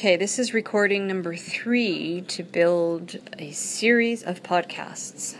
Okay, this is recording number three to build a series of podcasts.